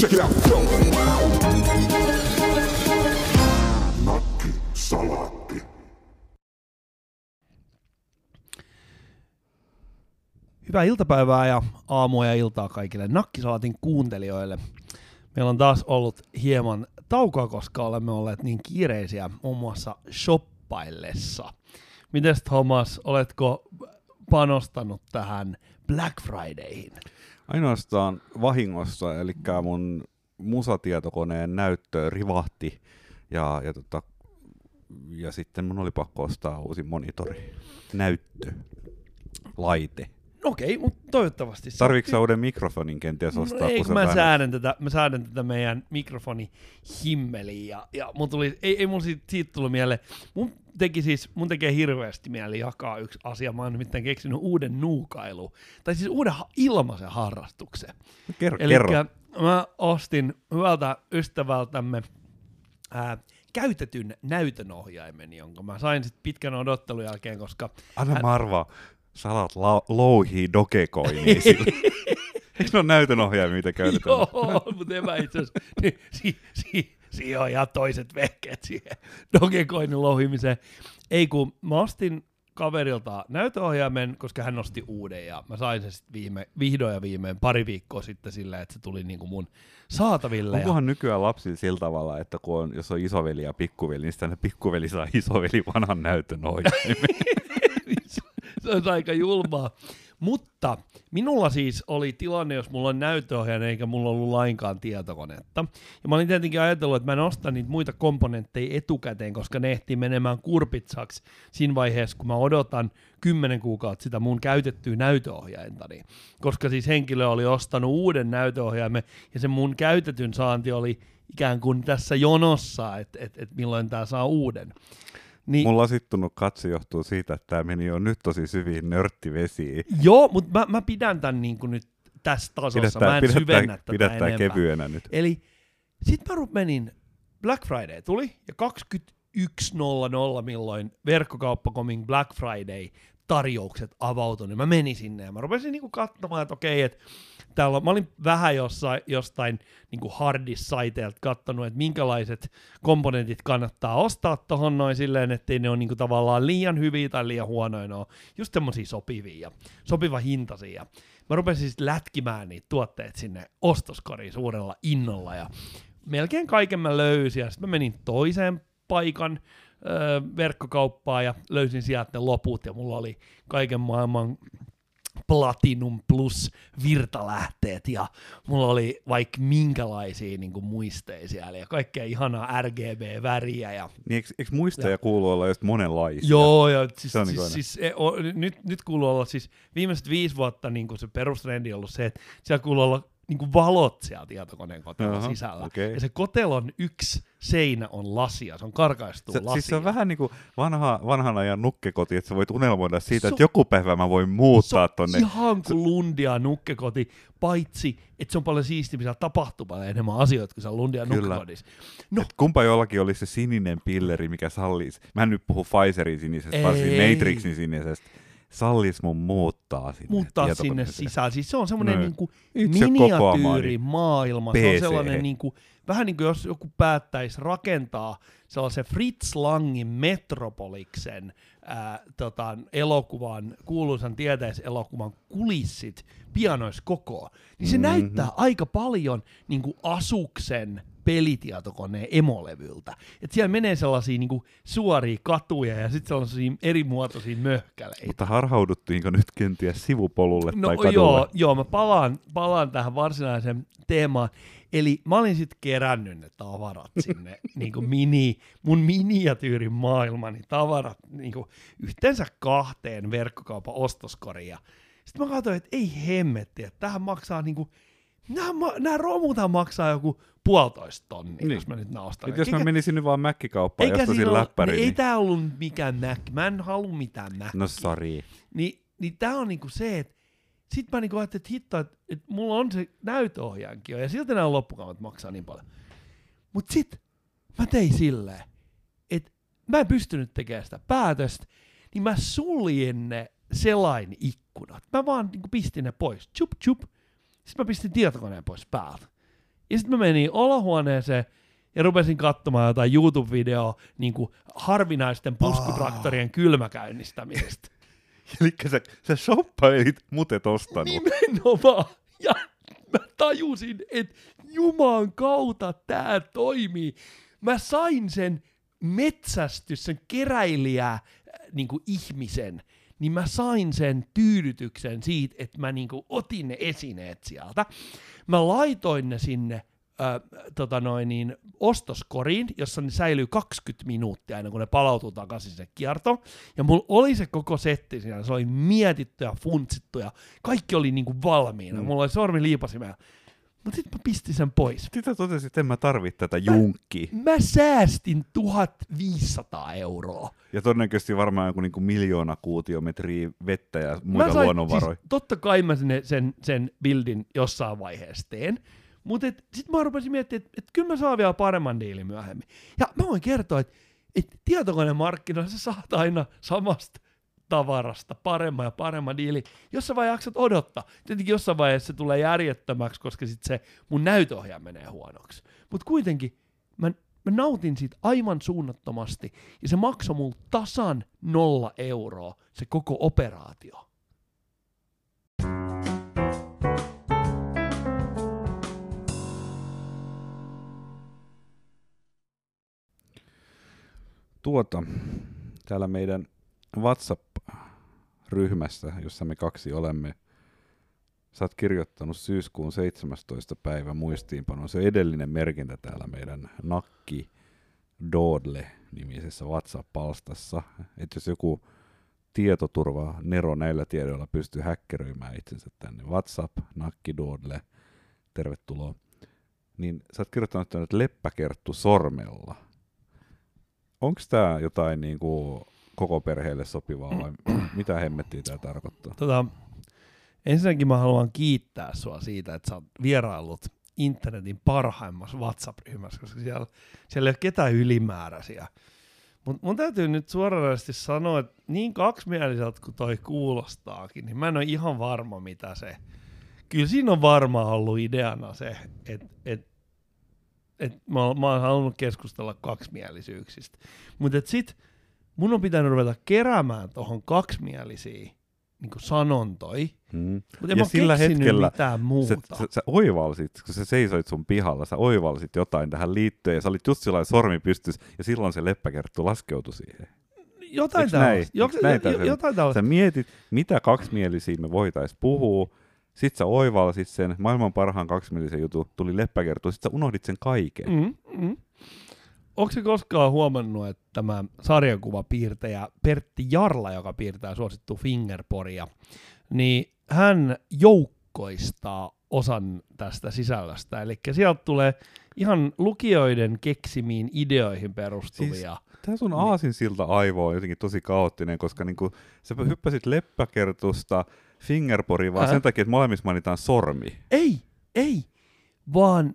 Check it out. Hyvää iltapäivää ja aamua ja iltaa kaikille Nakkisalaatin kuuntelijoille. Meillä on taas ollut hieman taukoa, koska olemme olleet niin kiireisiä muun muassa shoppaillessa. Mites Thomas, oletko panostanut tähän Black Fridayhin? Ainoastaan vahingossa, eli mun musatietokoneen näyttö rivahti ja, ja, tota, ja sitten mun oli pakko ostaa uusi monitori, näyttö, laite. Okei, mutta toivottavasti. Tarviiko sä uuden mikrofonin kenties No ostaa? ei, kun mä vähän- säädän, tätä, mä säädän tätä meidän mikrofoni himmeliin ja, ja mun tuli, ei, ei mun siitä, siitä tullut mieleen. Mun teki siis, mun tekee hirveästi mieli jakaa yksi asia. Mä oon nimittäin keksinyt uuden nuukailu, tai siis uuden ha- ilmaisen harrastuksen. Kerro, Eli kerro. mä ostin hyvältä ystävältämme ää, käytetyn näytönohjaimen, jonka mä sain sitten pitkän odottelun jälkeen, koska Anna hän- mä arvaa, sä alat la- louhii dogecoinia sillä. Eikö ne ole näytönohjaimia, mitä käytetään? Joo, mutta en mä itse asiassa, si, si, siinä on ihan toiset vehkeet siihen Dogecoinin louhimiseen. Ei kun mä ostin kaverilta näytöohjaimen, koska hän nosti uuden ja mä sain sen sitten viime, vihdoin ja viimein pari viikkoa sitten silleen, että se tuli niinku mun saataville. Ja, Onkohan nykyään lapsilla sillä tavalla, että kun on, jos on isoveli ja pikkuveli, niin sitten pikkuveli saa isoveli vanhan näytön ohjaimen. se on aika julmaa. Mutta minulla siis oli tilanne, jos mulla on näyttöohjaaja eikä mulla ollut lainkaan tietokonetta. Ja mä olin tietenkin ajatellut, että mä en osta niitä muita komponentteja etukäteen, koska ne ehtii menemään kurpitsaksi siinä vaiheessa, kun mä odotan kymmenen kuukautta sitä mun käytettyä näytöohjaintani. Koska siis henkilö oli ostanut uuden näytöohjaimen ja se mun käytetyn saanti oli ikään kuin tässä jonossa, että et, et milloin tämä saa uuden. Niin, Mulla lasittunut katse johtuu siitä, että tämä meni jo nyt tosi syviin nörttivesiin. Joo, mutta mä, mä pidän tämän niin kuin nyt tässä tasossa. mä en pidä syvennä tätä pidä tää enempää. kevyenä nyt. Eli sit mä menin, Black Friday tuli, ja 21.00 milloin verkkokauppakomin Black Friday tarjoukset avautui, niin mä menin sinne ja mä rupesin niinku katsomaan, että okei, että täällä mä olin vähän jossain, jostain niinku hardis-saiteilta kattonut, että minkälaiset komponentit kannattaa ostaa tohon noin silleen, ettei ne ole niinku tavallaan liian hyviä tai liian huonoja, ne on just semmosia sopivia ja sopiva hintaisia. Mä rupesin sitten lätkimään niitä tuotteita sinne ostoskoriin suurella innolla ja melkein kaiken mä löysin ja sitten mä menin toiseen paikan öö, verkkokauppaan ja löysin sieltä ne loput ja mulla oli kaiken maailman Platinum Plus virtalähteet ja mulla oli vaikka minkälaisia niin kuin muisteja siellä ja kaikkea ihanaa RGB-väriä ja Niin eikö, eikö muistaja kuulu olla just monenlaisia? Joo, ja siis, on siis, aina. siis e, o, nyt, nyt kuuluu olla siis viimeiset viisi vuotta niin kuin se perustrendi on ollut se, että siellä kuuluu olla niin kuin valot siellä tietokoneen kotelon Aha, sisällä. okei. Ja se kotelon yksi seinä on lasia, se on karkaistu Se, lasia. siis se on vähän niin kuin vanha, vanhan ajan nukkekoti, että sä voit unelmoida siitä, Se että joku päivä mä voin se muuttaa on tonne. ihan kuin lundia nukkekoti, paitsi että se on paljon siistimpi, siellä tapahtuu paljon enemmän asioita kuin siellä lundia Kyllä. nukkekodissa. No, Et kumpa jollakin olisi se sininen pilleri, mikä sallisi. Mä en nyt puhu Pfizerin sinisestä, vaan siis. Matrixin sinisestä. Sallis mun muuttaa sinne muuttaa sinne sisään. Siis se on semmoinen No, niin kokoamaani miniatyyri maailma. Se on PC. sellainen niin kuin, vähän niin kuin jos joku päättäisi rakentaa sellaisen Fritz Langin Metropoliksen ää, tota, elokuvan, kuuluisan tieteiselokuvan kulissit pianois kokoa, niin se Mhm. näyttää aika paljon niin kuin Asuksen pelitietokoneen emolevyltä. Et siellä menee sellaisia niin kuin, suoria katuja ja sitten sellaisia erimuotoisia möhkäleitä. Mutta harhauduttiinko nyt kenties sivupolulle No tai kadulle? joo, joo, mä palaan, palaan tähän varsinaiseen teemaan. Eli mä olin sitten kerännyt ne tavarat sinne, niin kuin mini, mun miniatyyrin maailmani tavarat niin kuin yhteensä kahteen verkkokaupan ostoskoriin. Sitten mä katsoin, että ei hemmetti, että tähän maksaa niin kuin, nämä, nämä romuthan maksaa joku puolitoista tonnia, niin. Jos mä nyt. Et jos mä menisin nyt vaan mäkkikauppaan eikä ostaisin siinä niin, ei niin... tää ollut mikään Mac. Mä en halua mitään Mac. No sorry. Niin, niin tää on niinku se, että sit mä niinku ajattelin, että hitto, että, että mulla on se näytöohjaankin jo, ja silti nämä loppukaupat maksaa niin paljon. Mut sit mä tein silleen, että mä en pystynyt tekemään sitä päätöstä, niin mä suljin ne selain ikkunat. Mä vaan niinku pistin ne pois. Chup chup. Sitten mä pistin tietokoneen pois päältä. Ja sitten mä menin olohuoneeseen ja rupesin katsomaan jotain YouTube-videoa niin kuin harvinaisten puskutraktorien kylmäkäynnistämisestä. Eli sä, sä shoppailit mutet ostanut. Nimenomaan. Ja mä tajusin, että Juman kautta tää toimii. Mä sain sen metsästys, sen keräilijä niin kuin ihmisen, niin mä sain sen tyydytyksen siitä, että mä niin kuin otin ne esineet sieltä. Mä laitoin ne sinne ö, tota noin, niin, ostoskoriin, jossa ne säilyy 20 minuuttia ennen kuin ne palautuu takaisin se kierto. Ja mulla oli se koko setti siinä, se oli mietitty ja funtsittu ja kaikki oli niinku valmiina. Mm. Mulla oli sormi liipasimella. Mutta sitten mä pistin sen pois. Sitten totesin, että en mä tarvitse tätä junkkiä. Mä säästin 1500 euroa. Ja todennäköisesti varmaan joku niinku miljoona kuutiometriä vettä ja muita sain, luonnonvaroja. Siis, totta kai mä sen, sen, sen buildin jossain vaiheessa teen. Mutta sitten mä rupesin miettimään, että et kyllä mä saan vielä paremman diilin myöhemmin. Ja mä voin kertoa, että et tietokonemarkkinoilla sä saat aina samasta tavarasta paremman ja paremman diili, jos sä vaan jaksat odottaa. Tietenkin jossain vaiheessa se tulee järjettömäksi, koska sit se mun näytöohjaaja menee huonoksi. Mutta kuitenkin mä, mä nautin siitä aivan suunnattomasti, ja se maksoi mulle tasan nolla euroa, se koko operaatio. Tuota, täällä meidän WhatsApp-ryhmässä, jossa me kaksi olemme, sä oot kirjoittanut syyskuun 17. päivä muistiinpanon. Se edellinen merkintä täällä meidän Nakki Dodle-nimisessä WhatsApp-palstassa, että jos joku tietoturva Nero näillä tiedoilla pystyy häkkeröimään itsensä tänne WhatsApp, Nakki Dodle, tervetuloa, niin sä oot kirjoittanut tänne, että leppäkerttu sormella. Onko tämä jotain niinku koko perheelle sopivaa vai mitä hemmettiä tämä tarkoittaa? Tota, ensinnäkin mä haluan kiittää sua siitä, että sä oot vieraillut internetin parhaimmassa WhatsApp-ryhmässä, koska siellä, siellä ei ole ketään ylimääräisiä. Mutta mun täytyy nyt suoranaisesti sanoa, että niin kaksimieliseltä kuin toi kuulostaakin, niin mä en ole ihan varma, mitä se... Kyllä siinä on varmaan ollut ideana se, että et, et mä, mä oon halunnut keskustella kaksimielisyyksistä. Mutta sit mun on pitänyt ruveta keräämään tuohon kaksimielisiä niin sanontoi, Mm. mutta en Ja mä sillä hetkellä mitään Sä, muuta. sä, sä oivalsit, kun sä seisoit sun pihalla, sä oivalsit jotain tähän liittyen ja sä olit just sillä sormi pystys ja silloin se leppäkerttu laskeutui siihen. jotain tällaista. Jo, Eiks näin jo, jotain tällaista. Sä mietit, mitä kaksimielisiä me voitais puhua, sit sä oivalsit sen, maailman parhaan kaksimielisen jutun, tuli leppäkerttu, sit sä unohdit sen kaiken. Mm, mm. Onko se koskaan huomannut, että tämä sarjakuvapiirtäjä Pertti Jarla, joka piirtää suosittu Fingerporia, niin hän joukkoistaa osan tästä sisällöstä. Eli sieltä tulee ihan lukijoiden keksimiin ideoihin perustuvia. Tää sun Niin. aasinsilta aivo on jotenkin tosi kaoottinen, koska niinku, sä hyppäsit leppäkertusta fingerporiin vaan Ää. sen takia, että molemmissa mainitaan sormi. Ei, ei, vaan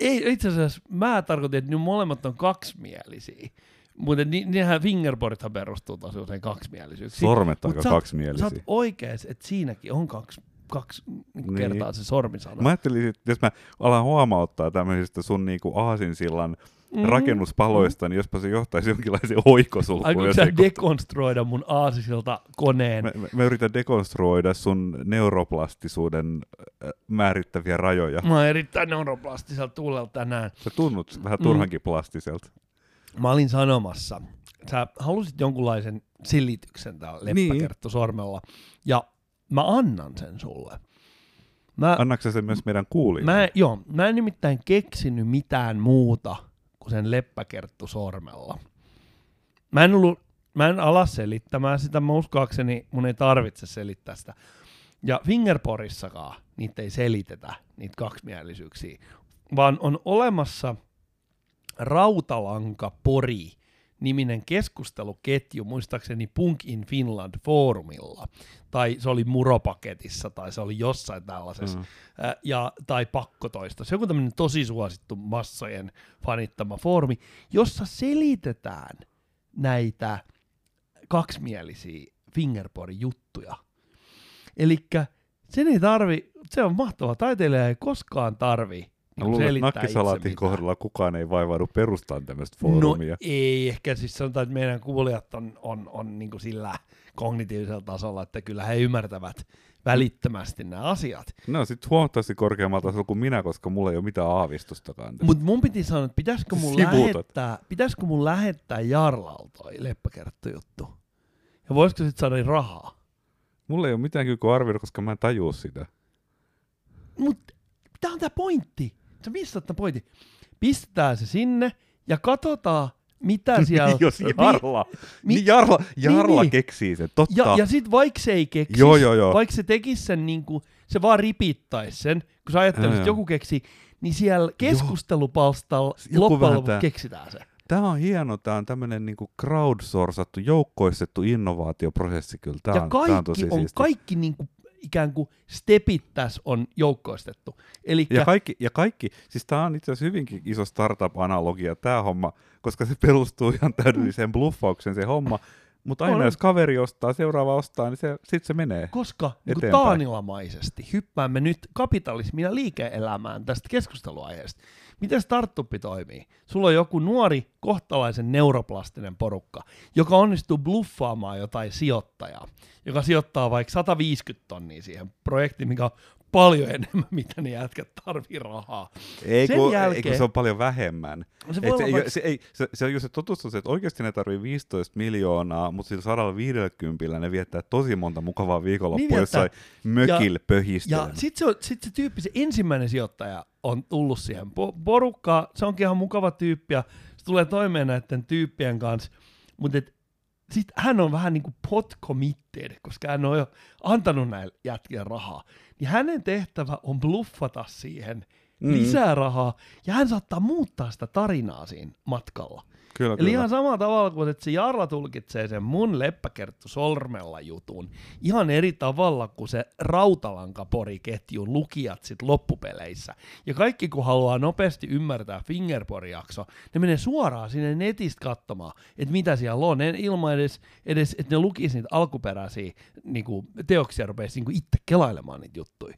ei, itse asiassa mä tarkoitin, että ne molemmat on kaksimielisiä. Mutta ni, niinhän fingerboardithan perustuu tosi usein kaksimielisyyksiin. Sormet oot- kaksimielisiä. Sä oot oikees, että siinäkin on kaksi, kaksi niin. Niin. kertaa se sormisana. Mä ajattelin, että jos mä alan huomauttaa tämmöisistä sun niinku aasinsillan Mm. rakennuspaloista, niin jospa se johtaisi jonkinlaiseen oikosulkuun. Aikoinko jos sä dekonstruoida mun aasisilta koneen? Mä, mä, mä yritän dekonstruoida sun neuroplastisuuden äh, määrittäviä rajoja. Mä oon erittäin neuroplastiselta tuulella tänään. Sä tunnut vähän Mm. turhankin plastiselta. Mä olin sanomassa, sä halusit jonkunlaisen silityksen täällä Niin. leppäkerttu sormella, ja mä annan sen sulle. Mä, Annatko sen myös meidän kuulijoille? mä, joo, mä en nimittäin keksinyt mitään muuta sen leppäkerttu sormella. Mä en, ollut, mä en ala selittämään sitä, mä uskoakseni mun ei tarvitse selittää sitä. Ja Fingerporissakaan niitä ei selitetä, niitä kaksimielisyyksiä, vaan on olemassa Rautalanka Pori niminen keskusteluketju, muistaakseni Punk in Finland foorumilla, tai se oli Muropaketissa, tai se oli jossain tällaisessa, Mm. ja, tai Pakkotoista. Se on tämmöinen tosi suosittu massojen fanittama foorumi, jossa selitetään näitä kaksimielisiä fingerboardin juttuja. Eli sen ei tarvi, se on mahtava, taiteilija ei koskaan tarvi Niin luulen, että nakkisalaatin kohdalla kukaan ei vaivaudu perustamaan tämmöistä No foorumia. ei, ehkä siis sanotaan, että meidän kuulijat on, on, on niin kuin sillä kognitiivisella tasolla, että kyllä he ymmärtävät välittömästi nämä asiat. No sit huomattavasti korkeammalla tasolla kuin minä, koska mulla ei ole mitään aavistustakaan. Mutta mun piti sanoa, että pitäisikö mun, Sivuutat. lähettää, pitäisikö mun lähettää Jarlalta toi leppäkerttojuttu? Ja voisiko sit saada rahaa? Mulla ei ole mitään kykyä arvioida, koska mä en tajua sitä. Mutta tää on tää pointti. Sä missät tää pointti. Pistetään se sinne ja katsotaan, mitä siellä... Jos Jarla, mi- niin Jarla, Jarla niin. keksii sen, totta. Ja, ja sit vaikka se ei keksisi, Joo, joo, joo. vaikka se tekisi sen niinku, se vaan ripittäisi sen, kun sä ajattelet, että joku keksi, niin siellä keskustelupalstalla loppujen lopuksi tää- keksitään se. Tämä on hieno, tämä on tämmöinen niinku crowdsourcattu, joukkoistettu innovaatioprosessi kyllä. Tää ja on, kaikki tää on tosi on, siisti. kaikki niinku, ikään kuin stepit tässä on joukkoistettu. Eli Ja kaikki, ja kaikki, siis tämä on itse asiassa hyvinkin iso startup-analogia tämä homma, koska se perustuu ihan täydelliseen bluffaukseen se homma, mutta aina On. jos kaveri ostaa, seuraava ostaa, niin se, sitten se menee. koska niin taanilamaisesti hyppäämme nyt kapitalismin ja liike-elämään tästä keskusteluaiheesta. Miten startuppi toimii? Sulla on joku nuori, kohtalaisen neuroplastinen porukka, joka onnistuu bluffaamaan jotain sijoittajaa, joka sijoittaa vaikka 150 tonnia siihen projektiin, mikä on paljon enemmän, mitä ne jätkät tarvii rahaa. Ei Sen kun, jälkeen- ei kun se on paljon vähemmän. Se Et se, vaikka- se, ei, se, se, on just se totuus on se, että oikeasti ne tarvii 15 miljoonaa, mutta sillä 150 ne viettää tosi monta mukavaa viikonloppua Niin jossain mökillä pöhistelemään. Ja sitten se, on- sit se tyyppi, se ensimmäinen sijoittaja on tullut siihen po- porukkaan, se onkin ihan mukava tyyppi ja se tulee toimeen näiden tyyppien kanssa, mutta sitten hän on vähän niin kuin pot committed, koska hän on jo antanut näille jätkille rahaa. Niin hänen tehtävä on bluffata siihen mm. lisää rahaa, ja hän saattaa muuttaa sitä tarinaa siinä matkalla. Kyllä, Eli kyllä. ihan samalla tavalla kuin että se Jarla tulkitsee sen mun leppäkerttu sormella jutun ihan eri tavalla kuin se rautalankaporiketjun lukijat sit loppupeleissä. Ja kaikki kun haluaa nopeasti ymmärtää Fingerpori-jakso, ne menee suoraan sinne netistä katsomaan, että mitä siellä on, en ilman edes, edes että ne lukisi niitä alkuperäisiä niinku, teoksia rupeaisi niinku itse kelailemaan niitä juttuja.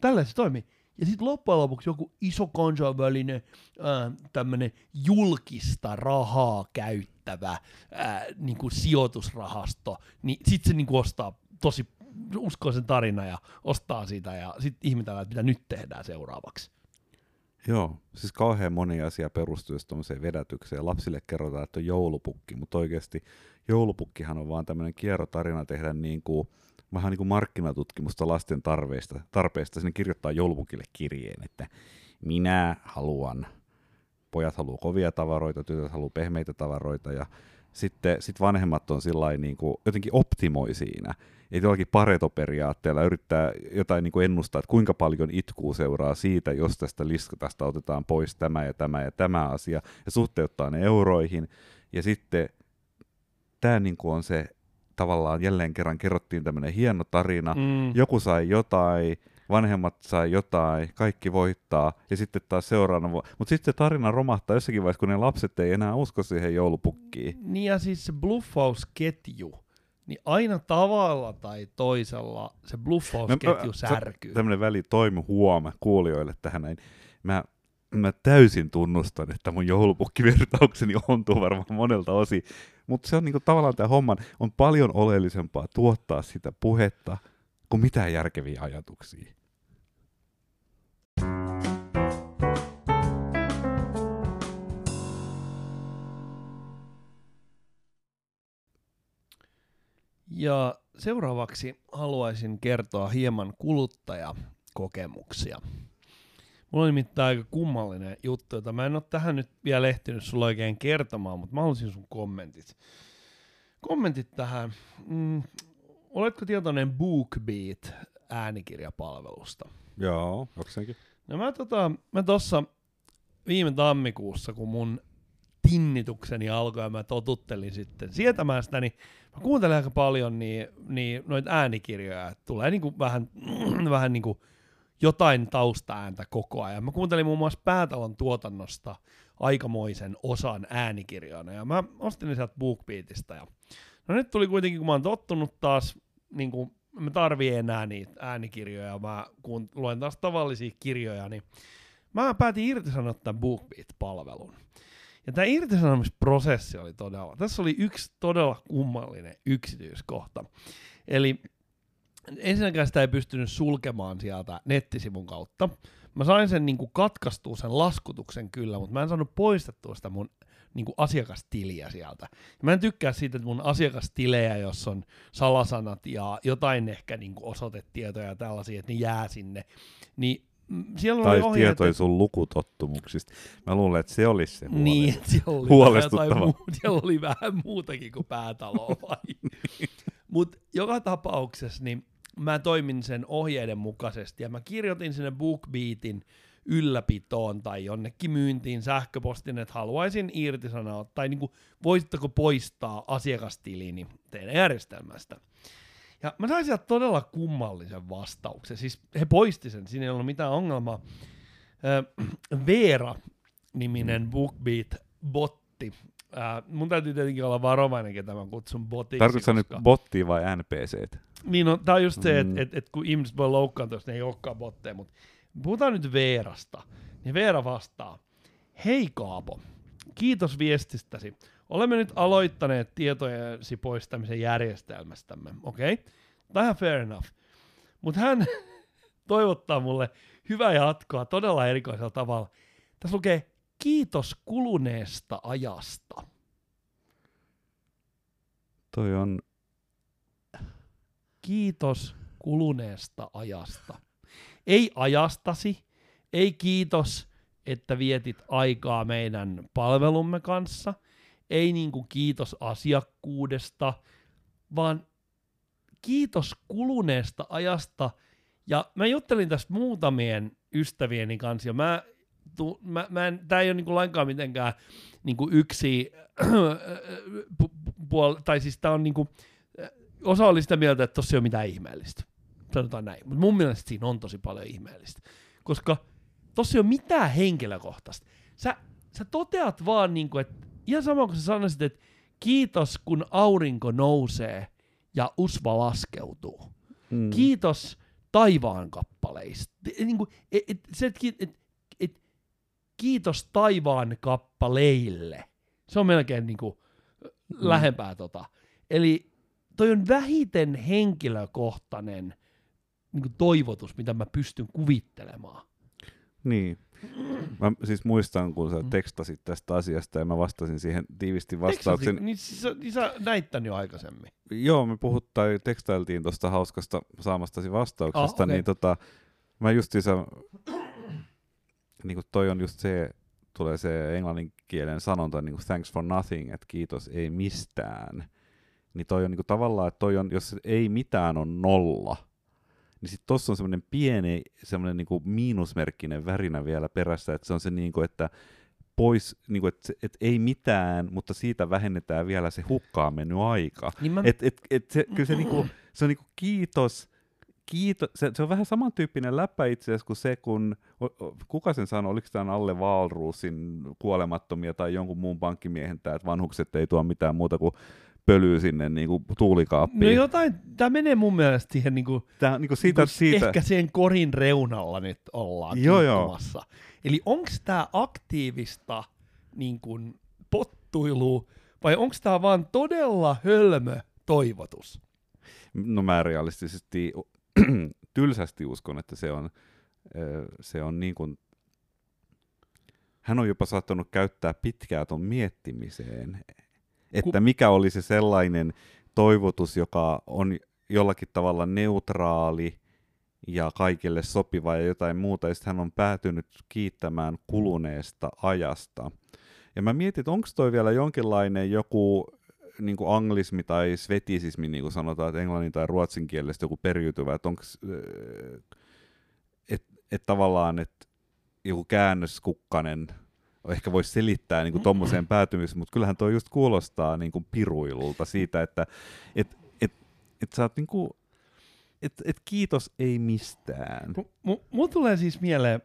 Tällä se toimii. Ja sitten loppujen lopuksi joku iso kansainvälinen tämmöinen julkista rahaa käyttävä ää, niinku sijoitusrahasto, niin sitten se niinku ostaa tosi uskoo sen tarina ja ostaa sitä ja sitten ihmetellään, että mitä nyt tehdään seuraavaksi. Joo, siis kauhean moni asia perustuu tuommoiseen vedätykseen. Lapsille kerrotaan, että on joulupukki, mutta oikeasti joulupukkihan on vaan tämmöinen kierrotarina tehdä niin kuin, vähän niin kuin markkinatutkimusta lasten tarpeista. tarpeista. Sinne kirjoittaa joulupukille kirjeen, että minä haluan, pojat haluaa kovia tavaroita, tytöt haluaa pehmeitä tavaroita ja sitten sit vanhemmat on niin kuin, jotenkin optimoi siinä. Ei jollakin paretoperiaatteella yrittää jotain niin kuin ennustaa, että kuinka paljon itkuu seuraa siitä, jos tästä liskatasta otetaan pois tämä ja tämä ja tämä asia, ja suhteuttaa ne euroihin. Ja sitten tämä niin kuin on se, tavallaan jälleen kerran kerrottiin tämmöinen hieno tarina, Mm. joku sai jotain, vanhemmat sai jotain, kaikki voittaa, ja sitten taas seuraavana vuonna. Mutta sitten se tarina romahtaa jossakin vaiheessa, kun ne lapset ei enää usko siihen joulupukkiin. Niin ja siis se bluffausketju, niin aina tavalla tai toisella se bluffausketju särkyy. Tämmöinen väli toimi huoma kuulijoille tähän näin. Mä, mä täysin tunnustan, että mun joulupukkivertaukseni ontuu varmaan monelta osin, mutta se on niinku tavallaan tämä homman, on paljon oleellisempaa tuottaa sitä puhetta kuin mitään järkeviä ajatuksia. Ja seuraavaksi haluaisin kertoa hieman kuluttajakokemuksia. Mulla on nimittäin aika kummallinen juttu, jota mä en ole tähän nyt vielä ehtinyt sulla oikein kertomaan, mutta mä haluaisin sun kommentit. Kommentit tähän. Mm, oletko tietoinen BookBeat äänikirjapalvelusta? Joo, jokseenkin. No mä, tota, mä tossa viime tammikuussa, kun mun tinnitukseni alkoi ja mä totuttelin sitten sietämään sitä, niin mä kuuntelen aika paljon niin, niin noita äänikirjoja, tulee niinku vähän, vähän niinku jotain taustaääntä koko ajan. Mä kuuntelin muun muassa Päätalon tuotannosta aikamoisen osan äänikirjoina ja mä ostin ne sieltä BookBeatista ja no nyt tuli kuitenkin, kun mä oon tottunut taas niin kuin mä tarvii enää niitä äänikirjoja, mä kun luen taas tavallisia kirjoja, niin mä päätin irtisanoa tämän BookBeat-palvelun. Ja tämä irtisanomisprosessi oli todella, tässä oli yksi todella kummallinen yksityiskohta. Eli ensinnäkään sitä ei pystynyt sulkemaan sieltä nettisivun kautta. Mä sain sen niin katkaistua sen laskutuksen kyllä, mutta mä en saanut poistettua sitä mun niin kuin asiakastiliä sieltä. Mä en tykkää siitä, että mun asiakastilejä, jos on salasanat ja jotain ehkä niin kuin osoitetietoja ja tällaisia, että ne jää sinne, niin mm, siellä tai oli ohjeet, tietoja että- sun lukutottumuksista. Mä luulen, että se olisi se huole. Niin, siellä oli, Huolestuttava. muu, siellä oli vähän muutakin kuin päätalo vai? Mutta joka tapauksessa niin mä toimin sen ohjeiden mukaisesti ja mä kirjoitin sinne BookBeatin ylläpitoon tai jonnekin myyntiin sähköpostin, että haluaisin irtisanoa tai niin kuin, voisitteko poistaa asiakastilini teidän järjestelmästä. Ja mä sain sieltä todella kummallisen vastauksen. Siis he poisti sen, siinä ei ollut mitään ongelmaa. Veera-niminen BookBeat-botti. Ää, mun täytyy tietenkin olla varovainen, ketä mä kutsun botiksi. Tarkoitatko sä nyt koska- bottia vai NPCt? Niin no, tää on just se, Mm. että et, et kun ihmiset voi loukkaantua, jos ne ei olekaan botteja, mutta puhutaan nyt Veerasta. Niin Veera vastaa, hei Kaapo, kiitos viestistäsi. Olemme nyt aloittaneet tietojesi poistamisen järjestelmästämme, okei? Okay? Tämä on ihan fair enough. Mutta hän toivottaa mulle hyvää jatkoa todella erikoisella tavalla. Tässä lukee, kiitos kuluneesta ajasta. Toi on, kiitos kuluneesta ajasta. Ei ajastasi, ei kiitos, että vietit aikaa meidän palvelumme kanssa, ei niinku kiitos asiakkuudesta, vaan kiitos kuluneesta ajasta. Ja mä juttelin tästä muutamien ystävieni kanssa, ja mä, tu, mä, mä en, tää ei ole niinku lainkaan mitenkään niinku yksi, pu, puol, tai siis tää on niinku, osa oli sitä mieltä, että tossa ei ole mitään ihmeellistä. Sanotaan näin. Mutta mun mielestä siinä on tosi paljon ihmeellistä. Koska tossa ei ole mitään henkilökohtaista. Sä, sä toteat vaan, niin kuin, että ihan sama kuin sä sanoisit, että kiitos kun aurinko nousee ja usva laskeutuu. mm, Kiitos taivaan kappaleista. Niin kuin, et, et, se, et, et, et, kiitos taivaan kappaleille. Se on melkein niin kuin, lähempää tota. Eli toi on vähiten henkilökohtainen niin kuin toivotus, mitä mä pystyn kuvittelemaan. Niin. Mä siis muistan, kun sä Mm. tekstasit tästä asiasta ja mä vastasin siihen tiivisti vastauksen. Niin, siis, niin sä näit tän jo aikaisemmin. Joo, me puhuttiin, tekstailtiin tuosta hauskasta saamastasi vastauksesta, Ah, okei. niin tota, mä justiinsa, niin kuin toi on just se, tulee se englanninkielen sanonta, niin kuin thanks for nothing, että kiitos ei mistään. Niin toi on niin kuin tavallaan, että toi on, jos ei mitään on nolla, niin sitten tuossa on semmoinen pieni, semmoinen niin miinusmerkkinen värinä vielä perässä, että se on se niin kuin, että pois, niin kuin, että, että ei mitään, mutta siitä vähennetään vielä se hukkaan mennyt aika. Niin mä, Et, et, et se, kyllä se, niinku, se on niinku kiitos, kiitos. Se, se on vähän samantyyppinen läppä itse asiassa kuin se, kun, kuka sen sanoi, oliko tämä Alle Walrusin kuolemattomia tai jonkun muun pankkimiehen tämä, että vanhukset ei tuo mitään muuta kuin pölyä sinne niinku no tuulikaappiin. jotain, tää menee mun mielestä siihen niinku, Tää, niinku siitä, niinku siitä, ehkä sen korin reunalla nyt ollaan Joo, joo. Eli onks tää aktiivista niin kuin, pottuilua vai onks tää vaan todella hölmö toivotus? no mä realistisesti tylsästi uskon, että se on, se on niin kuin, hän on jopa saattanut käyttää pitkää ton miettimiseen, että mikä oli se sellainen toivotus, joka on jollakin tavalla neutraali ja kaikille sopiva ja jotain muuta, ja hän on päätynyt kiittämään kuluneesta ajasta. Ja mä mietin, että onko toi vielä jonkinlainen joku niin kuin anglismi tai svetisismi, niin kuin sanotaan, että englannin tai ruotsin kielestä joku periytyvä, että onko, että et tavallaan, että joku käännöskukkanen ehkä voisi selittää niin kuin tommoseen päätymiseen, mutta kyllähän toi just kuulostaa niin kuin piruilulta siitä, että et, et, et sä oot niin kuin, et, et kiitos ei mistään. M- m- mulla tulee siis mieleen,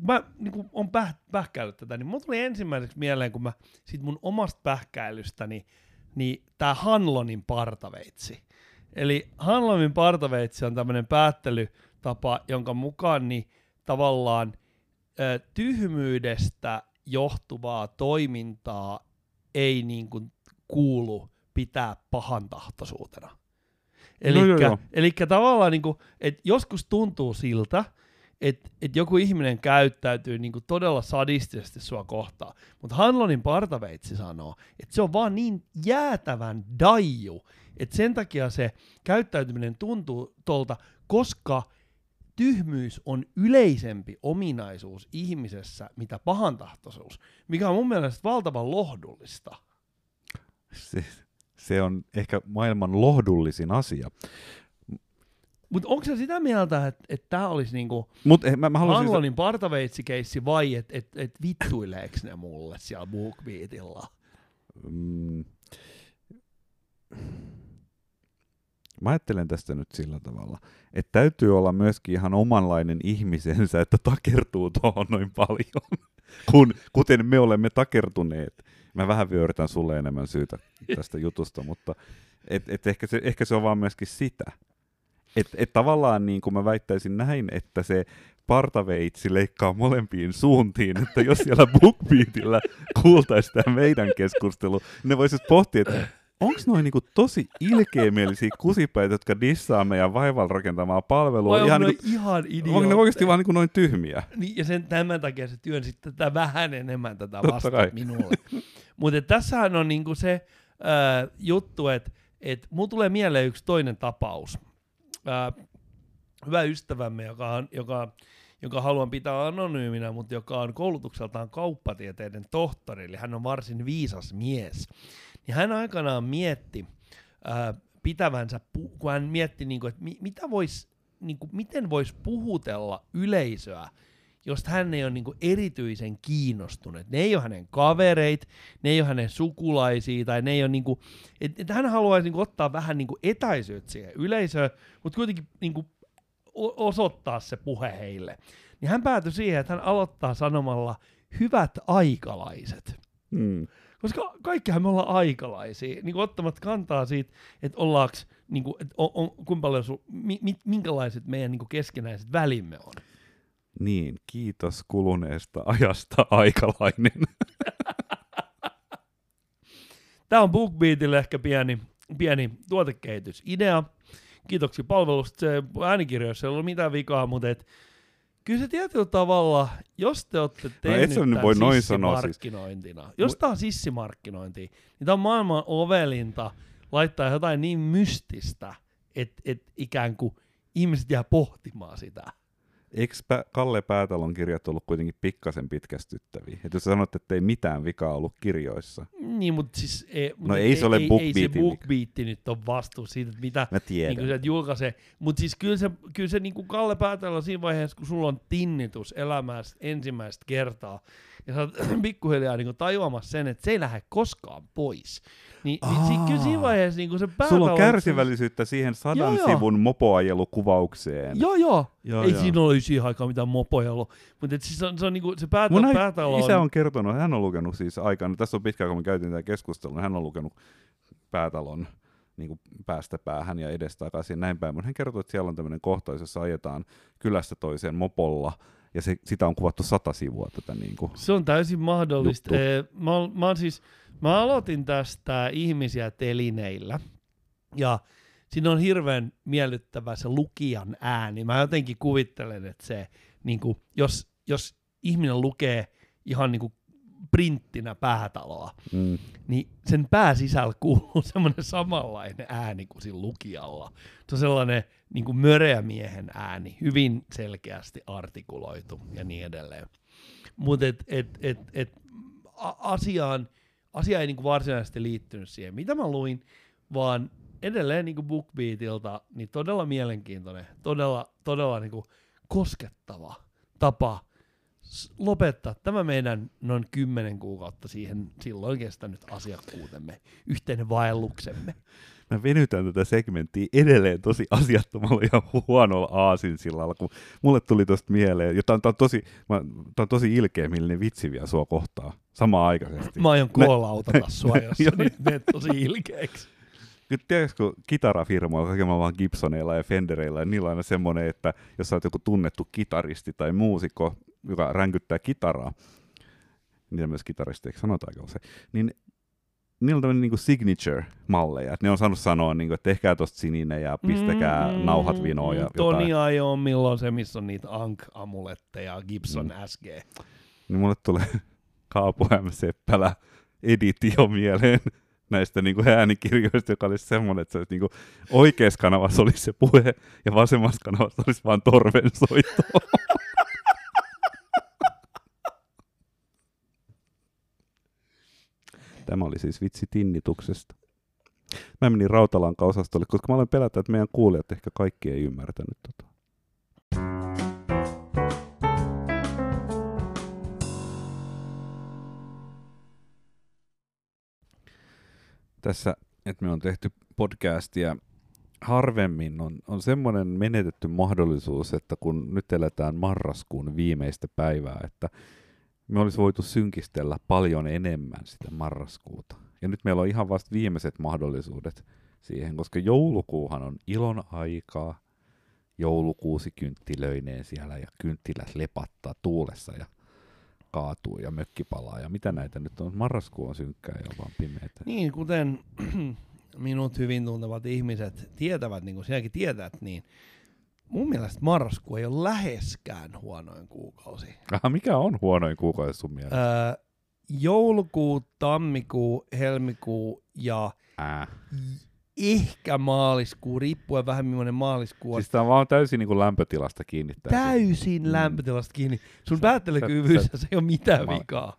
mä niin kun on päh- pähkäillyt tätä, niin mulla tuli ensimmäiseksi mieleen, kun mä sit mun omasta pähkäilystäni, niin tää Hanlonin partaveitsi. Eli Hanlonin partaveitsi on tämmöinen päättelytapa, jonka mukaan niin tavallaan ö, tyhmyydestä johtuvaa toimintaa ei niin kuin kuulu pitää pahantahtoisuutena. No joo, joo. Eli tavallaan, niin kuin, että joskus tuntuu siltä, että et joku ihminen käyttäytyy niin kuin todella sadistisesti sua kohtaan. Mutta Hanlonin partaveitsi sanoo, että se on vaan niin jäätävän daiju, että sen takia se käyttäytyminen tuntuu tolta, koska tyhmyys on yleisempi ominaisuus ihmisessä, mitä pahantahtoisuus, mikä on mun mielestä valtavan lohdullista. Se, se on ehkä maailman lohdullisin asia. Mutta onko se sitä mieltä, että et tämä olisi niinku Mutta mä, mä haluaisin... Hanlonin partaveitsikeissi vai että et, et vittuileeks ne mulle siellä BookBeatilla? Mm, mä ajattelen tästä nyt sillä tavalla, että täytyy olla myöskin ihan omanlainen ihmisensä, että takertuu tuohon noin paljon, kun, kuten me olemme takertuneet. Mä vähän vyörytän sulle enemmän syytä tästä jutusta, mutta et, et ehkä, se, ehkä se on vaan myöskin sitä. Et, et tavallaan niin kuin mä väittäisin näin, että se partaveitsi leikkaa molempiin suuntiin, että jos siellä BookBeatillä kuultaisiin tämä meidän keskustelu, niin ne voisivat pohtia, että onko noin niinku tosi ilkeämielisiä kusipäitä, jotka dissaa meidän vaival rakentamaa palvelua? Vai ihan niinku, ihan onko ne idiootteja? oikeasti vaan niinku noin tyhmiä? Niin, ja sen, tämän takia se työn sitten tätä vähän enemmän tätä kai. minulle. Mutta tässähän on niinku se äh, juttu, että et mulla tulee mieleen yksi toinen tapaus. Äh, hyvä ystävämme, joka, on, joka, joka haluan pitää anonyyminä, mutta joka on koulutukseltaan kauppatieteiden tohtori, eli hän on varsin viisas mies. Niin hän aikanaan mietti äh, pitävänsä, kun hän mietti, niinku, että mi- mitä vois, niinku, miten voisi puhutella yleisöä, josta hän ei ole niinku erityisen kiinnostunut. Ne ei ole hänen kavereit, ne ei ole hänen sukulaisia, tai ne ei ole niinku, et, et hän haluaisi niinku ottaa vähän niinku etäisyyttä siihen yleisöön, mutta kuitenkin niinku o- osoittaa se puhe heille. Niin hän päätyi siihen, että hän aloittaa sanomalla hyvät aikalaiset. Hmm. Koska kaikkihan me ollaan aikalaisia, niin ottamat kantaa siitä, että ollaanko, niin kuin, että on, on, kuinka paljon su, mi, mi, minkälaiset meidän niin kuin keskinäiset välimme on. Niin, kiitos kuluneesta ajasta aikalainen. Tämä on BookBeatille ehkä pieni, pieni tuotekehitysidea. Kiitoksia palvelusta. Se äänikirjoissa ei ollut mitään vikaa, mutta et, kyllä se tietyllä tavalla, jos te olette tehnyt et sä nyt tämän voi noin sanoa siis. jos tämä on sissimarkkinointi, niin tämä on maailman ovelinta laittaa jotain niin mystistä, että et ikään kuin ihmiset jää pohtimaan sitä. Eikö Pä- Kalle Päätalon kirjat ollut kuitenkin pikkasen pitkästyttäviä? Et jos sä sanot, että ei mitään vikaa ollut kirjoissa. Niin, mutta siis ei, No ei se ole ei, ei se BookBeatin vika. BookBeat nyt on vastuu siitä, että mitä Mä niin tiedän. kuin se julkaisee. Mutta siis kyllä se, kyllä se niin kuin Kalle Päätellä siinä vaiheessa, kun sulla on tinnitus elämästä ensimmäistä kertaa, ja sä oot pikkuhiljaa niin kuin tajuamassa sen, että se ei lähde koskaan pois. Niin, niin si, kyllä siinä vaiheessa niin kuin se Päätalo... Sulla on kärsivällisyyttä siihen sadan Joo, joo. sivun mopoajelukuvaukseen. Joo, joo. Joo, ei joo. siinä ole siihen aikaan mitään mopoja ollut. Mutta siis se on, se on niinku, se päätä, Mun päätalo isä on kertonut, hän on lukenut siis aikana, tässä on pitkään kun me käytiin tätä keskustelua, hän on lukenut päätalon niin kuin päästä päähän ja edestakaisin näin päin, mutta hän kertoi, että siellä on tämmöinen kohtaus, jossa ajetaan kylästä toiseen mopolla, ja se, sitä on kuvattu sata sivua tätä niin kuin. Se on täysin mahdollista. Juttu. Eh, Mä, mä, siis, mä aloitin tästä ihmisiä telineillä ja siinä on hirveän miellyttävä se lukijan ääni. Mä jotenkin kuvittelen, että se, niin kuin, jos, jos ihminen lukee ihan niin kuin printtinä päätaloa, Mm. niin sen pääsisällä kuuluu semmoinen samanlainen ääni kuin siinä lukijalla. Se on sellainen niin kuin möreä miehen ääni, hyvin selkeästi artikuloitu ja niin edelleen. Mutta et, et, et, et, asiaan, asia ei niin kuin varsinaisesti liittynyt siihen, mitä mä luin, vaan edelleen niin kuin BookBeatilta, niin todella mielenkiintoinen, todella, todella niin kuin koskettava tapa lopettaa tämä meidän noin kymmenen kuukautta siihen silloin kestänyt asiakkuutemme, yhteinen vaelluksemme. Mä venytän tätä segmenttiä edelleen tosi asiattomalla ja huonolla aasinsillalla, kun mulle tuli tosta mieleen, ja tää on, tää on tosi, mä, tää on tosi ilkeämillinen vitsi vielä sua kohtaa, samaan aikaisesti. Mä aion Nä- koolautata sua, jos sä nyt menet tosi ilkeäksi. Nyt tiedätkö, kun kitarafirmoilla, kaikilla vaan Gibsoneilla ja Fendereillä, ja niillä on aina semmoinen, että jos sä oot joku tunnettu kitaristi tai muusikko, joka ränkyttää kitaraa, niitä myös kitaristeiksi sanotaanko usein, niin niillä on tämmöinen niin signature-malleja, että ne on saanut sanoa, niin kuin, että tehkää tosta sininen ja pistäkää mm, nauhat vinoon ja Toni jotain. Ajo, milloin se, missä on niitä Ank-amuletteja, Gibson mm. SG. Niin mulle tulee Kaapo M. Seppälä editio mieleen näistä niin kuin äänikirjoista, joka olisi semmoinen, että se olisi niin kuin, oikeassa kanavassa olisi se puhe ja vasemmassa kanavassa olisi vain torven soitto. Tämä oli siis vitsi tinnituksesta. Mä menin rautalanka-osastolle, koska mä olen pelätä, että meidän kuulijat ehkä kaikki ei ymmärtänyt tota. Tässä, että me on tehty podcastia harvemmin on, on semmoinen menetetty mahdollisuus, että kun nyt eletään marraskuun viimeistä päivää, että me olisi voitu synkistellä paljon enemmän sitä marraskuuta. Ja nyt meillä on ihan vasta viimeiset mahdollisuudet siihen, koska joulukuuhan on ilon aikaa, joulukuusi kynttilöineen siellä ja kynttilät lepattaa tuulessa ja kaatuu ja mökki palaa ja mitä näitä nyt on. Marraskuu on synkkää ja vaan pimeätä. Niin, kuten minut hyvin tuntevat ihmiset tietävät, niin kuin sinäkin tiedät, niin mun mielestä marraskuu ei ole läheskään huonoin kuukausi. Aha, mikä on huonoin kuukausi sun mielestä? Öö, joulukuu, tammikuu, helmikuu ja äh. ehkä maaliskuu, riippuen vähän millainen maaliskuu on. Siis tämä on vaan täysin niin kuin lämpötilasta kiinni. Täysin mm. lämpötilasta kiinni. Sun päättelykyvyys se ei ole mitään mä, vikaa.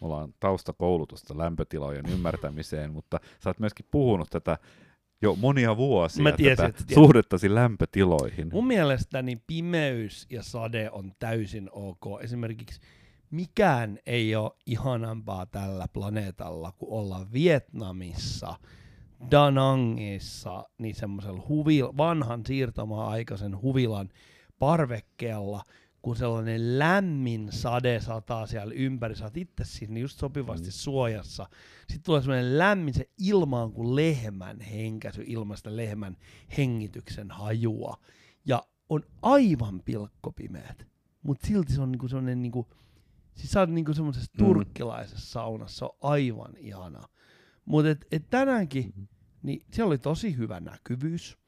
Mulla on taustakoulutusta lämpötilojen ymmärtämiseen, mutta sä oot myöskin puhunut tätä jo monia vuosia Mä tiesin, tätä tiesin. suhdettasi lämpötiloihin. Mun mielestäni pimeys ja sade on täysin ok. Esimerkiksi mikään ei ole ihanampaa tällä planeetalla kuin olla Vietnamissa, Danangissa, niin semmoisella huvil- vanhan siirtomaa-aikaisen huvilan parvekkeella – kun sellainen lämmin sade sataa siellä ympäri, sä oot itse siinä just sopivasti mm. suojassa. Sitten tulee sellainen lämmin, se ilma on kuin lehmän henkäsy ilmasta lehmän hengityksen hajua. Ja on aivan pilkkopimeät, mutta silti se on niinku sellainen, niinku, siis sä oot niinku semmoisessa mm. turkkilaisessa saunassa, se on aivan ihana. Mutta et, et tänäänkin, mm. niin siellä oli tosi hyvä näkyvyys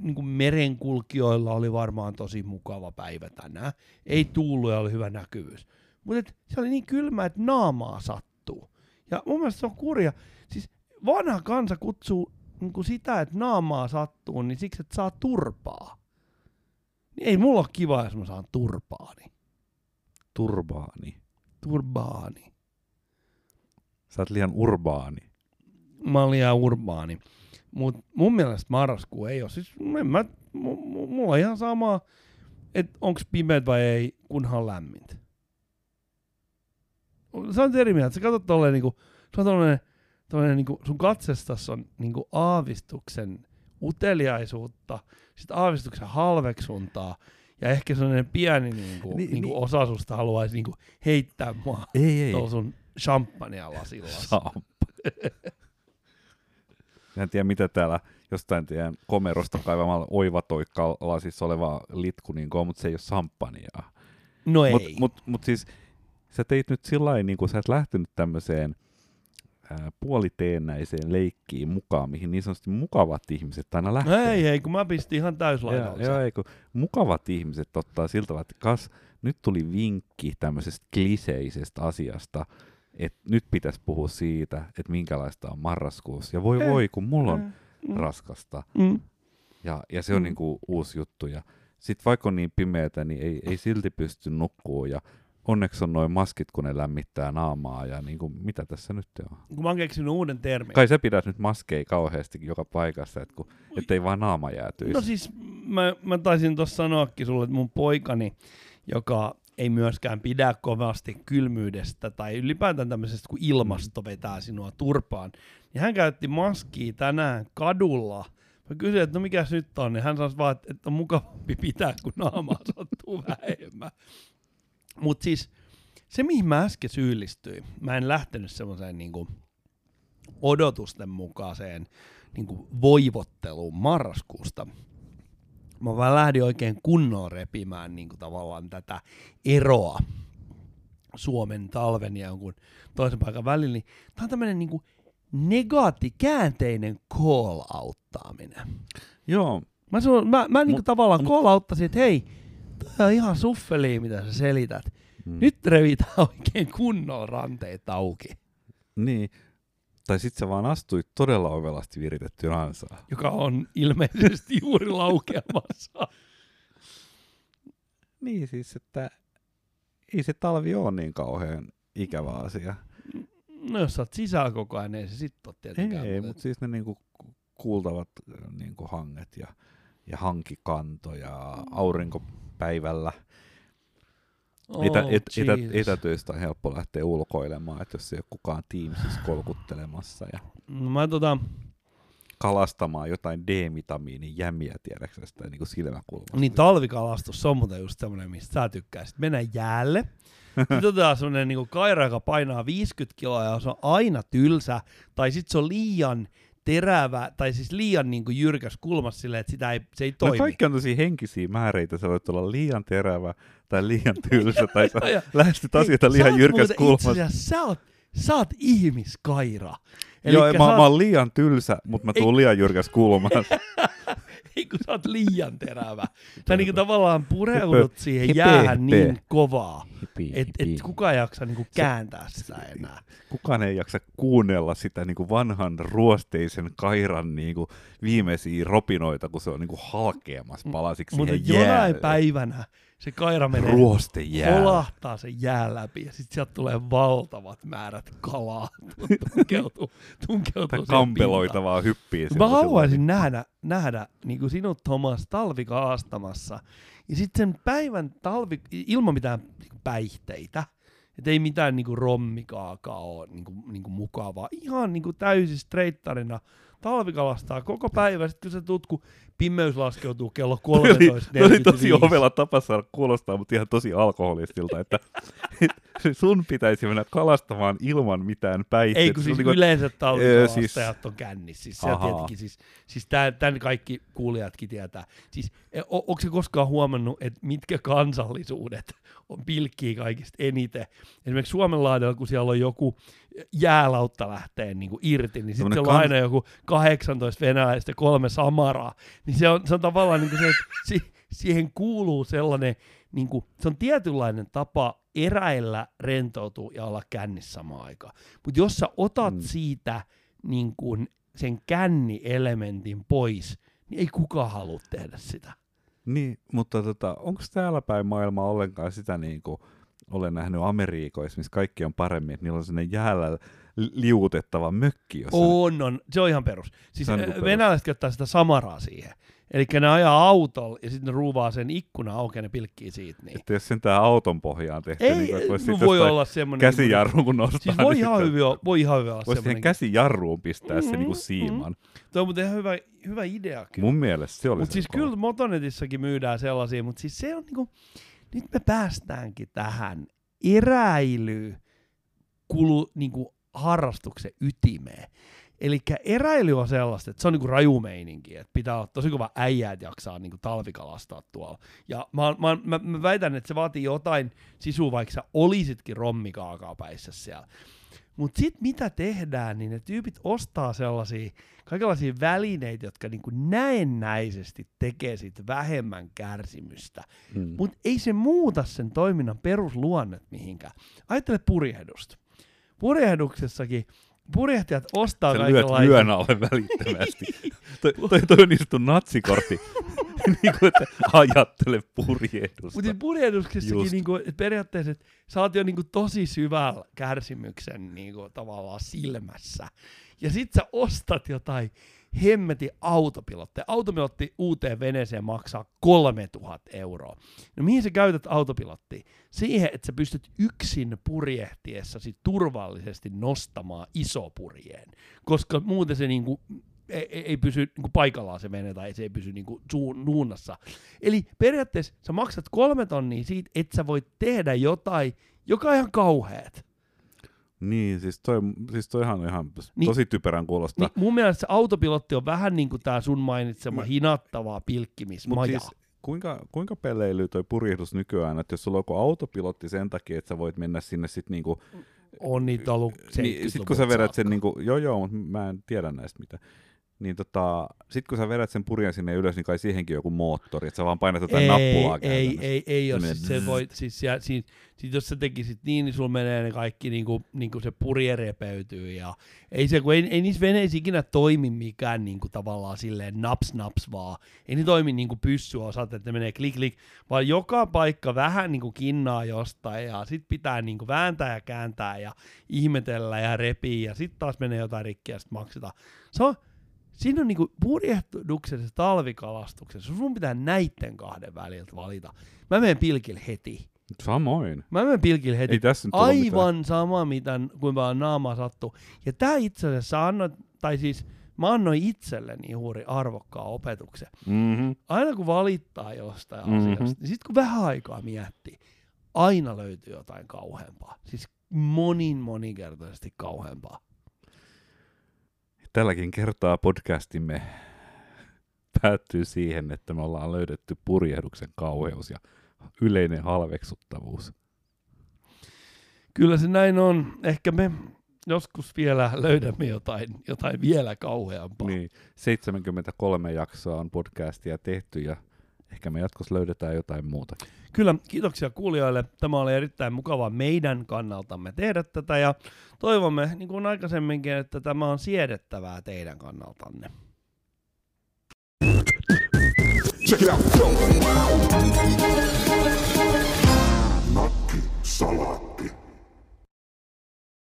niin kuin merenkulkijoilla oli varmaan tosi mukava päivä tänään. Ei tuullut ja oli hyvä näkyvyys. Mutta se oli niin kylmä, että naamaa sattuu. Ja mun mielestä se on kurja. Siis vanha kansa kutsuu niin kuin sitä, että naamaa sattuu, niin siksi, että saa turpaa. Niin ei mulla ole kiva, jos mä saan turpaani. Turbaani. Turbaani. Sä oot liian urbaani. Mä oon liian urbaani. Mutta mun mielestä marraskuu ei ole. Siis en mä, mulla on ihan sama, että onko pimeät vai ei, kunhan lämmintä. Sä oot eri mieltä. Sä katsot tolleen niinku, sä tolleen, tolleen niinku, sun katsestas on niinku aavistuksen uteliaisuutta, sit aavistuksen halveksuntaa, ja ehkä sellainen pieni niinku, niin, niinku niin. osa susta haluaisi niinku heittää mua ei, ei. sun champagnea lasilla. En tiedä, mitä täällä jostain teidän komerosta kaivamalla oivatoikka lasissa oleva litku, niin kuin, mutta se ei ole samppaniaa. No ei. Mutta mut, mut siis sä teit nyt sillä niin kuin sä et lähtenyt tämmöiseen puoliteennäiseen leikkiin mukaan, mihin niin sanotusti mukavat ihmiset aina lähtee. Ei, ei, kun mä pistin ihan täyslaidalta. Joo, ei, kun mukavat ihmiset ottaa siltä, että kas, nyt tuli vinkki tämmöisestä kliseisestä asiasta, että nyt pitäisi puhua siitä, että minkälaista on marraskuussa. Ja voi eh, voi, kun mulla on mm, raskasta. Mm. Ja, ja se on mm. niinku uusi juttu. Ja sitten vaikka on niin pimeätä, niin ei, ei silti pysty nukkuu. Ja onneksi on noin maskit, kun ne lämmittää naamaa. Ja niinku, mitä tässä nyt on? Kun mä oon keksinyt uuden termin. Kai se pidät nyt maskeja kauheasti joka paikassa, että ettei vaan naama jäätyisi. No siis mä, mä taisin tuossa sanoakin sulle, että mun poikani, joka ei myöskään pidä kovasti kylmyydestä tai ylipäätään tämmöisestä, kun ilmasto vetää sinua turpaan. Niin hän käytti maskia tänään kadulla. Mä kysyin, että no mikä nyt on, niin hän sanoi vaan, että on mukavampi pitää, kun naamaa sattuu vähemmän. Mutta siis se, mihin mä äsken syyllistyin, mä en lähtenyt semmoiseen niinku odotusten mukaiseen niinku voivotteluun marraskuusta, mä vaan lähdin oikein kunnolla repimään niin kuin tavallaan tätä eroa Suomen talven ja jonkun toisen paikan välillä, niin tää on tämmönen niinku negaati, käänteinen call-outtaaminen. Joo, Mä, sun, mä, mä niinku Mut- tavallaan mut- call-outtasin, että hei, tää on ihan suffeli, mitä sä selität. mm. Nyt revitään oikein kunnolla ranteet auki, Niin. Tai sit sä vaan astuit todella ovelasti viritettyyn ansaan. joka on ilmeisesti juuri laukeamassa. Niin siis, että ei se talvi ole niin kauhean ikävä asia. No jos sä oot sisällä koko ajan, ei se sit ole tietenkään. Ei, mutta siis ne niinku kuultavat niinku hanget ja, ja hankikanto ja aurinkopäivällä. Oh, Etä, et, etä, Jesus. etätöistä on helppo lähteä ulkoilemaan, että jos ei ole kukaan Teamsissa kolkuttelemassa ja No, mä tota, kalastamaan jotain D-vitamiinin jämiä, tiedätkö sitä niin kuin silmäkulmasta. niin talvikalastus, se on muuten just semmonen, mistä sä tykkäisit. Mennään jäälle. Sitten otetaan semmonen niinku kaira, joka painaa 50 kiloa ja se on aina tylsä. Tai sit se on liian terävä, tai siis liian niinku jyrkäs kulmassa silleen, että sitä ei, se ei No toimi. kaikki on tosi henkisiä määreitä, sä voit olla liian terävä tai liian tylsä tai sä lähestyt asioita liian. Itse asiassa, sä oot, sä oot ihmiskaira. Joo, Elikkä mä, sä mä oot, oon liian tylsä, mutta mä tuun liian jyrkästä kulmasta. ei kun sä oot liian terävä. Sä niinku tavallaan pureudut siihen jäähän niin kovaa, että et kukaan ei jaksa niinku kääntää sitä enää. Kukaan ei jaksa kuunnella sitä niin kuin vanhan ruosteisen kairan niin kuin viimeisiä ropinoita, kun se on niin kuin halkeamassa palasiksi Mutta siihen jonain päivänä se kaira menee Ruostejää. kolahtaa sen jään läpi ja sitten sieltä tulee valtavat määrät kalaa. Tunkeutuu, tunkeutuu Tai siihen kampeloita pintaan. vaan hyppii. Mä haluaisin nähdä, nähdä niin kuin sinut Thomas talvikaastamassa ja sitten sen päivän talvi, ilman mitään niinku päihteitä, että ei mitään niinku rommikaakaa ole niinku, niinku mukavaa. Ihan niinku täysin streittarina talvikalastaa koko päivä, sitten kun sä tuut, kun pimeys laskeutuu kello Toi oli, 13.45. toi oli tosi ovela tapa saada kuulostaa, mutta ihan tosi alkoholistilta, että et sun pitäisi mennä kalastamaan ilman mitään päihteitä. Ei kun Se siis on niinku- yleensä talvikalastajat siis- on kännissä. Siis, tietenkin, siis, siis tän, tän kaikki kuulijatkin tietää. Siis, o, onko se koskaan huomannut, että mitkä kansallisuudet on pilkkii kaikista eniten? Esimerkiksi Suomenlahdella, kun siellä on joku jäälautta lähtee niin kuin irti, niin sitten siellä on aina joku 18 venäläistä ja kolme samaraa. Niin se on, se on tavallaan niin kuin se, että si, siihen kuuluu sellainen, niin kuin, se on tietynlainen tapa eräillä, rentoutua ja olla kännissä samaan aikaan. Mutta jos sä otat mm. siitä niin kuin sen känni-elementin pois, niin ei kukaan halua tehdä sitä. Niin, mutta tota, onko täällä päin maailmaa ollenkaan sitä niin kuin olen nähnyt Amerikoissa, missä kaikki on paremmin, että niillä on sellainen jäällä li- liuutettava mökki, jossa On, on. Se on ihan perus. Siis on äh, niinku perus. venäläiset käyttää sitä samaraa siihen. Eli ne ajaa autolla ja sitten ne ruuvaa sen ikkuna auki ja ne pilkkii siitä. Niin. että jos sentään auton pohjaan tehty, Ei, niin kuin, no voi olla semmoinen... käsijarruun kun nostaa. Siis voi niin ihan hyvin, olla- voi ihan hyvin olla Voisi siihen käsijarruun pistää se Mm, niinku mm. siiman. Tuo on muuten ihan hyvä, hyvä idea kyllä. Mun mielestä se oli Mutta siis kova. kyllä Motonetissakin myydään sellaisia, mutta siis se on niinku, nyt me päästäänkin tähän eräily kulu, niinku harrastuksen ytimeen. Eli eräily on sellaista, että se on niinku raju meininki, että pitää olla tosi kova äijä, että jaksaa niinku talvikalastaa tuolla. Ja mä, mä, mä, mä väitän, että se vaatii jotain sisua, vaikka sä olisitkin rommikaakaa päissä siellä. Mutta sitten mitä tehdään, niin ne tyypit ostaa sellaisia kaikenlaisia välineitä, jotka niinku näennäisesti tekee siitä vähemmän kärsimystä. Mm. Mutta ei se muuta sen toiminnan perusluonnet mihinkään. Ajattele purjehdusta. Purjehduksessakin purjehtijat ostaa Sä lyöt lyön alle välittömästi. toi, toi, toi on niin sanottu natsikortti. niin kuin, että ajattele purjehdusta. Mutta siis purjehduksessakin Just. niinku, et periaatteessa, että sä oot jo niinku tosi syvällä kärsimyksen niinku, tavallaan silmässä. Ja sit sä ostat jotain hemmetin autopilotteja. Autopilotti uuteen veneeseen maksaa 3000 euroa. No mihin sä käytät autopilottia? Siihen, että sä pystyt yksin purjehtiessasi turvallisesti nostamaan iso purjeen. Koska muuten se niinku, ei, ei, ei pysy niinku paikallaan se vene tai se ei pysy suun, nuunnassa. Eli periaatteessa sä maksat kolme tonnia siitä, että sä voit tehdä jotain, joka on ihan kauheat. Niin, siis toi, siis toihan on ihan Niin- tosi typerän kuulosta. Niin mun mielestä se autopilotti on vähän niin kuin tää sun mainitsema Mä- hinattavaa pilkkimismaja. siis, kuinka, kuinka peleily toi purjehdus nykyään, että jos sulla on autopilotti sen takia, että sä voit mennä sinne sit niinku, On niitä ollut niin sit kun sä vedät sen niinku, joo joo, mutta mä en tiedä näistä mitä, niin tota, sit kun sä vedät sen purjen sinne ylös, niin kai siihenkin joku moottori, että sä vaan painat jotain ei, nappulaa ei, ei, ei ole. menee Siis se voi, siis, ja, siis, siis jos sä tekisit niin, niin sulla menee ne kaikki, niinku, niinku se purje repeytyy. Ja ei, se, kun ei, ei niissä veneissä ikinä toimi mikään niinku, tavallaan silleen naps naps vaan. Ei ne toimi niinku pyssyosat, että ne menee klik klik, vaan joka paikka vähän niinku kinnaa jostain ja sit pitää niinku vääntää ja kääntää ja ihmetellä ja repiä ja sit taas menee jotain rikkiä ja sit maksetaan. Se on, siinä on niinku purjehduksessa ja talvikalastuksessa, sun pitää näitten kahden väliltä valita. Mä menen pilkille heti. Samoin. Mä menen pilkille heti. Ei tässä nyt. Aivan sama, mitä, kuin vaan naama sattuu. Ja tää itse asiassa annoit, tai siis mä annoin itselleni juuri arvokkaan opetuksen. Mm-hmm. Aina kun valittaa jostain Mhm. asiasta, niin sit kun vähän aikaa miettii, aina löytyy jotain kauheampaa. Siis monin moninkertaisesti kauheampaa. Tälläkin kertaa podcastimme päättyy siihen, että me ollaan löydetty purjehduksen kauheus ja yleinen halveksuttavuus. Kyllä se näin on. Ehkä me joskus vielä löydämme jotain, jotain vielä kauheampaa. Niin, 73 jaksoa on podcastia tehty ja ehkä me jatkossa löydetään jotain muuta. Kyllä, kiitoksia kuulijoille. Tämä oli erittäin mukava meidän kannaltamme tehdä tätä ja toivomme, niin kuin aikaisemminkin, että tämä on siedettävää teidän kannaltanne. Check it out. Nakki Salaatti.